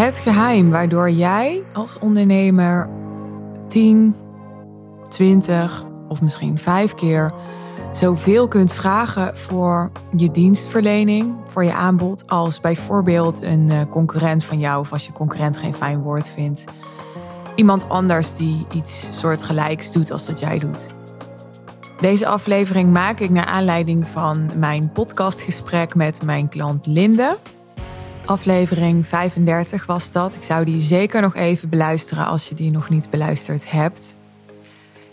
Het geheim waardoor jij als ondernemer 10, 20 of misschien 5 keer zoveel kunt vragen voor je dienstverlening, voor je aanbod, als bijvoorbeeld een eh, concurrent van jou, of als je concurrent geen fijn woord vindt. Iemand anders die iets soortgelijks doet als dat jij doet. Deze aflevering maak ik naar aanleiding van mijn podcastgesprek met mijn klant Linde. Aflevering 35 was dat. Ik zou die zeker nog even beluisteren als je die nog niet beluisterd hebt.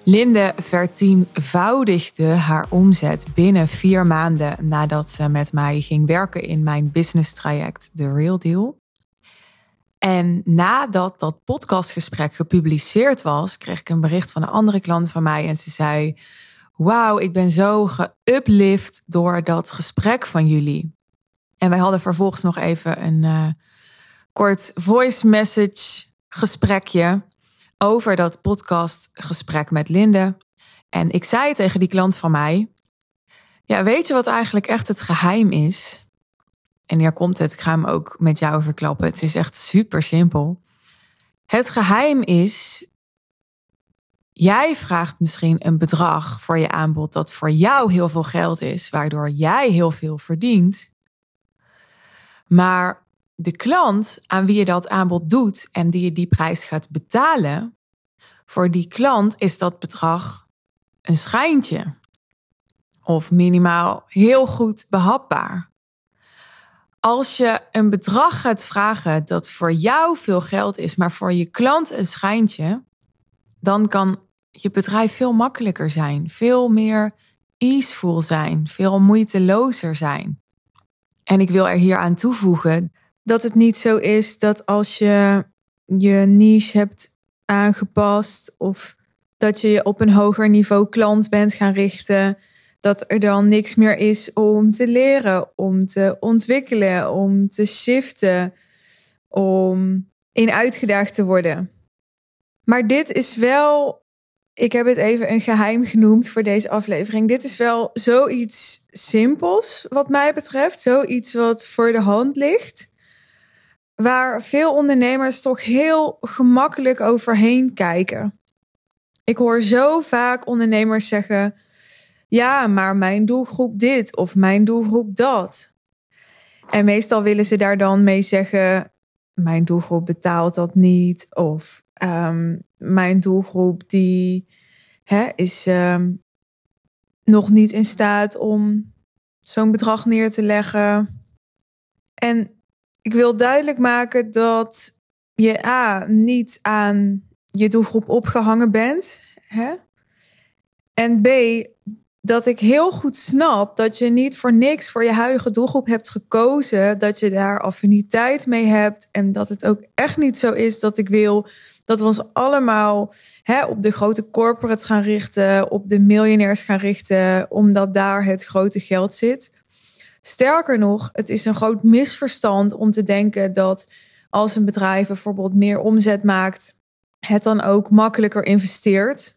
Linde vertienvoudigde haar omzet binnen vier maanden nadat ze met mij ging werken in mijn business traject The Real Deal. En nadat dat podcastgesprek gepubliceerd was, kreeg ik een bericht van een andere klant van mij en ze zei: Wauw, ik ben zo geuplift door dat gesprek van jullie. En wij hadden vervolgens nog even een uh, kort voice message gesprekje over dat podcastgesprek met Linde. En ik zei tegen die klant van mij: Ja, weet je wat eigenlijk echt het geheim is? En hier komt het, ik ga hem ook met jou verklappen. Het is echt super simpel. Het geheim is Jij vraagt misschien een bedrag voor je aanbod dat voor jou heel veel geld is, waardoor jij heel veel verdient. Maar de klant aan wie je dat aanbod doet en die je die prijs gaat betalen, voor die klant is dat bedrag een schijntje. Of minimaal heel goed behapbaar. Als je een bedrag gaat vragen dat voor jou veel geld is, maar voor je klant een schijntje, dan kan je bedrijf veel makkelijker zijn, veel meer easeful zijn, veel moeitelozer zijn. En ik wil er hier aan toevoegen dat het niet zo is dat als je je niche hebt aangepast of dat je je op een hoger niveau klant bent gaan richten, dat er dan niks meer is om te leren, om te ontwikkelen, om te shiften, om in uitgedaagd te worden. Maar dit is wel ik heb het even een geheim genoemd voor deze aflevering. Dit is wel zoiets simpels, wat mij betreft. Zoiets wat voor de hand ligt. Waar veel ondernemers toch heel gemakkelijk overheen kijken. Ik hoor zo vaak ondernemers zeggen: Ja, maar mijn doelgroep dit of mijn doelgroep dat. En meestal willen ze daar dan mee zeggen: Mijn doelgroep betaalt dat niet. Of um, mijn doelgroep die hè, is um, nog niet in staat om zo'n bedrag neer te leggen. En ik wil duidelijk maken dat je A, niet aan je doelgroep opgehangen bent. Hè? En B, dat ik heel goed snap dat je niet voor niks voor je huidige doelgroep hebt gekozen. Dat je daar affiniteit mee hebt. En dat het ook echt niet zo is dat ik wil dat we ons allemaal hè, op de grote corporates gaan richten, op de miljonairs gaan richten, omdat daar het grote geld zit. Sterker nog, het is een groot misverstand om te denken dat als een bedrijf bijvoorbeeld meer omzet maakt, het dan ook makkelijker investeert.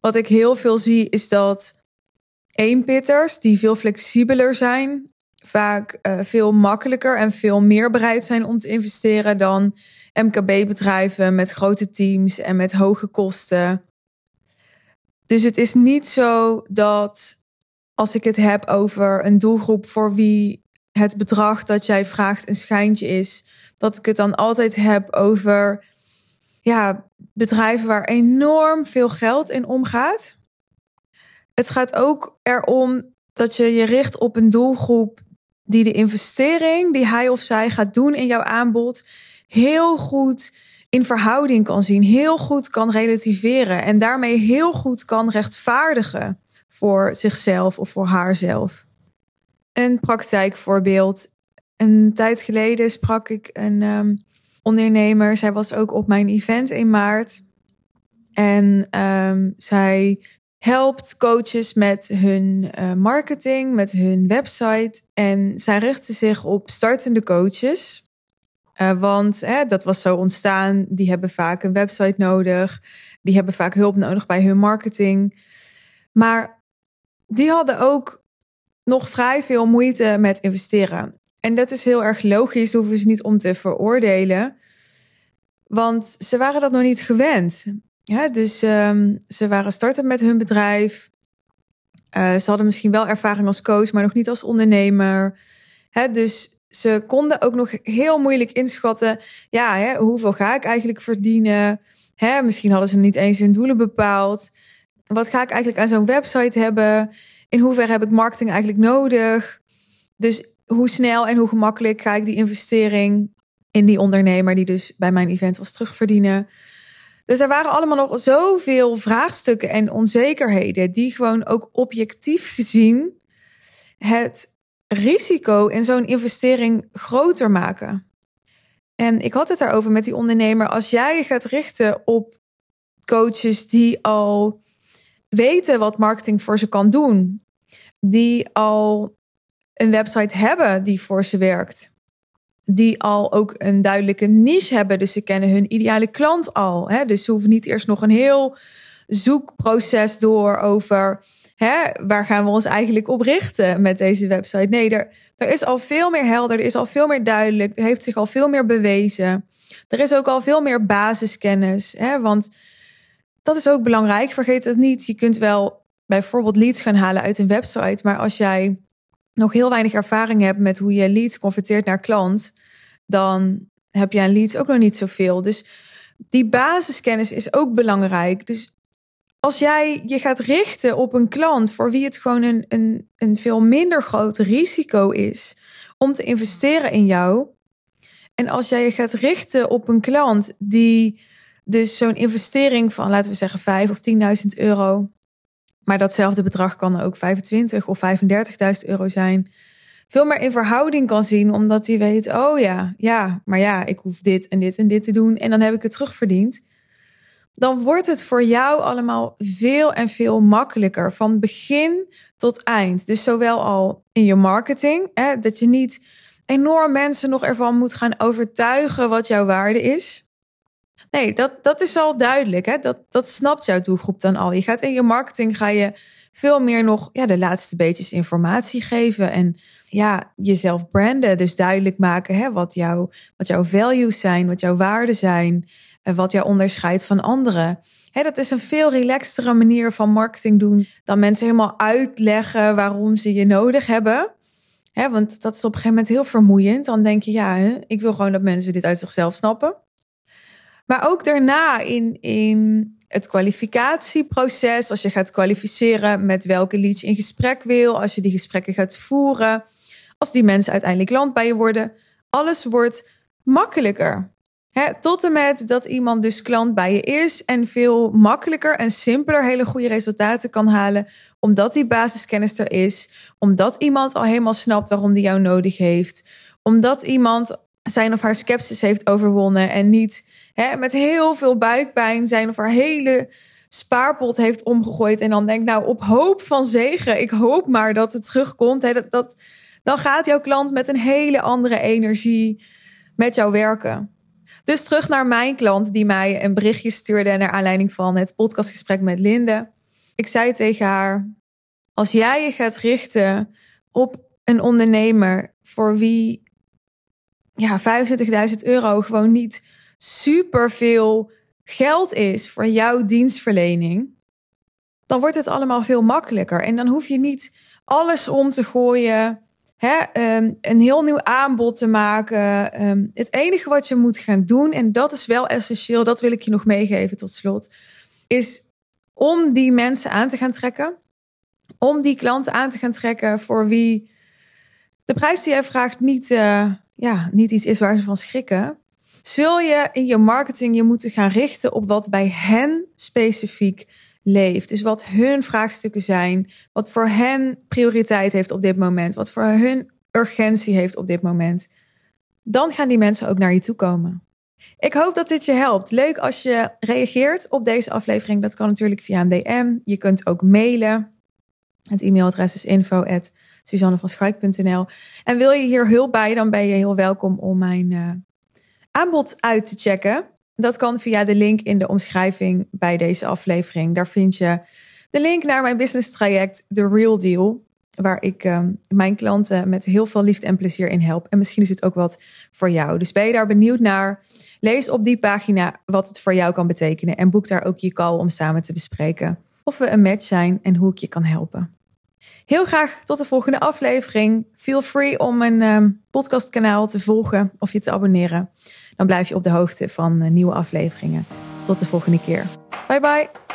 Wat ik heel veel zie is dat eenpitters die veel flexibeler zijn, vaak uh, veel makkelijker en veel meer bereid zijn om te investeren dan MKB-bedrijven met grote teams en met hoge kosten. Dus het is niet zo dat als ik het heb over een doelgroep voor wie het bedrag dat jij vraagt een schijntje is, dat ik het dan altijd heb over ja, bedrijven waar enorm veel geld in omgaat. Het gaat ook erom dat je je richt op een doelgroep die de investering die hij of zij gaat doen in jouw aanbod heel goed in verhouding kan zien, heel goed kan relativeren en daarmee heel goed kan rechtvaardigen voor zichzelf of voor haarzelf. Een praktijkvoorbeeld. Een tijd geleden sprak ik een um, ondernemer. Zij was ook op mijn event in maart. En um, zij helpt coaches met hun uh, marketing, met hun website. En zij richtte zich op startende coaches. Uh, want hè, dat was zo ontstaan. Die hebben vaak een website nodig. Die hebben vaak hulp nodig bij hun marketing. Maar die hadden ook nog vrij veel moeite met investeren. En dat is heel erg logisch, hoeven ze niet om te veroordelen. Want ze waren dat nog niet gewend. Ja, dus um, ze waren starten met hun bedrijf. Uh, ze hadden misschien wel ervaring als coach, maar nog niet als ondernemer. Hè, dus ze konden ook nog heel moeilijk inschatten. Ja, hè, hoeveel ga ik eigenlijk verdienen? Hè, misschien hadden ze niet eens hun doelen bepaald. Wat ga ik eigenlijk aan zo'n website hebben? In hoeverre heb ik marketing eigenlijk nodig? Dus hoe snel en hoe gemakkelijk ga ik die investering in die ondernemer die dus bij mijn event was terugverdienen? Dus er waren allemaal nog zoveel vraagstukken en onzekerheden die gewoon ook objectief gezien het risico in zo'n investering groter maken. En ik had het daarover met die ondernemer. Als jij je gaat richten op coaches die al weten wat marketing voor ze kan doen, die al een website hebben die voor ze werkt, die al ook een duidelijke niche hebben. Dus ze kennen hun ideale klant al. Hè? Dus ze hoeven niet eerst nog een heel zoekproces door over hè, waar gaan we ons eigenlijk op richten met deze website. Nee, er, is al veel meer helder, er is al veel meer duidelijk, er heeft zich al veel meer bewezen. Er is ook al veel meer basiskennis. Hè? Want dat is ook belangrijk, vergeet het niet. Je kunt wel bijvoorbeeld leads gaan halen uit een website, maar als jij nog heel weinig ervaring hebt met hoe je leads converteert naar klant, dan heb je aan leads ook nog niet zoveel. Dus die basiskennis is ook belangrijk. Dus als jij je gaat richten op een klant voor wie het gewoon een, een, een veel minder groot risico is om te investeren in jou. En als jij je gaat richten op een klant die dus zo'n investering van, laten we zeggen, 5 of 10.000 euro maar datzelfde bedrag kan ook 25 of 35.000 euro zijn. Veel meer in verhouding kan zien, omdat hij weet: oh ja, ja, maar ja, ik hoef dit en dit en dit te doen en dan heb ik het terugverdiend. Dan wordt het voor jou allemaal veel en veel makkelijker van begin tot eind. Dus zowel al in je marketing, hè, dat je niet enorm mensen nog ervan moet gaan overtuigen wat jouw waarde is. Nee, dat, dat is al duidelijk. Hè? Dat, dat snapt jouw doelgroep dan al. Je gaat in je marketing ga je veel meer nog ja, de laatste beetjes informatie geven. En ja, jezelf branden. Dus duidelijk maken hè, wat, jouw wat jouw values zijn, wat jouw waarden zijn. En wat jou onderscheidt van anderen. Hè, dat is een veel relaxtere manier van marketing doen dan mensen helemaal uitleggen waarom ze je nodig hebben. Hè, want dat is op een gegeven moment heel vermoeiend. Dan denk je, ja, ik wil gewoon dat mensen dit uit zichzelf snappen. Maar ook daarna in, in het kwalificatieproces, als je gaat kwalificeren met welke leads je in gesprek wil, als je die gesprekken gaat voeren, als die mensen uiteindelijk land bij je worden, alles wordt makkelijker. tot en met dat iemand dus klant bij je is en veel makkelijker en simpeler hele goede resultaten kan halen, omdat die basiskennis er is, omdat iemand al helemaal snapt waarom die jou nodig heeft, omdat iemand zijn of haar sceptisch heeft overwonnen en niet hè, met heel veel buikpijn zijn of haar hele spaarpot heeft omgegooid. En dan denkt, nou, op hoop van zegen, ik hoop maar dat het terugkomt. Hè, dat, dat, dan gaat jouw klant met een hele andere energie met jou werken. Dus terug naar mijn klant die mij een berichtje stuurde naar aanleiding van het podcastgesprek met Linde. Ik zei tegen haar: Als jij je gaat richten op een ondernemer voor wie ja, 25.000 euro gewoon niet super veel geld is voor jouw dienstverlening, dan wordt het allemaal veel makkelijker. En dan hoef je niet alles om te gooien, hè, um, een heel nieuw aanbod te maken. Um, het enige wat je moet gaan doen, en dat is wel essentieel, dat wil ik je nog meegeven tot slot, is om die mensen aan te gaan trekken. Om die klanten aan te gaan trekken voor wie de prijs die jij vraagt niet, uh, ja, niet iets is waar ze van schrikken zul je in je marketing je moeten gaan richten op wat bij hen specifiek leeft. Dus wat hun vraagstukken zijn, wat voor hen prioriteit heeft op dit moment, wat voor hun urgentie heeft op dit moment. Dan gaan die mensen ook naar je toe komen. Ik hoop dat dit je helpt. Leuk als je reageert op deze aflevering. Dat kan natuurlijk via een DM. Je kunt ook mailen. Het e-mailadres is info En wil je hier hulp bij, dan ben je heel welkom om mijn uh, aanbod uit te checken. Dat kan via de link in de omschrijving bij deze aflevering. Daar vind je de link naar mijn business traject The Real Deal. waar ik ehm, mijn klanten met heel veel liefde en plezier in help. En misschien is het ook wat voor jou. Dus ben je daar benieuwd naar? Lees op die pagina wat het voor jou kan betekenen. En boek daar ook je call om samen te bespreken of we een match zijn en hoe ik je kan helpen. Heel graag tot de volgende aflevering. Feel free om mijn um, podcastkanaal te volgen of je te abonneren. Dan blijf je op de hoogte van uh, nieuwe afleveringen. Tot de volgende keer. Bye bye.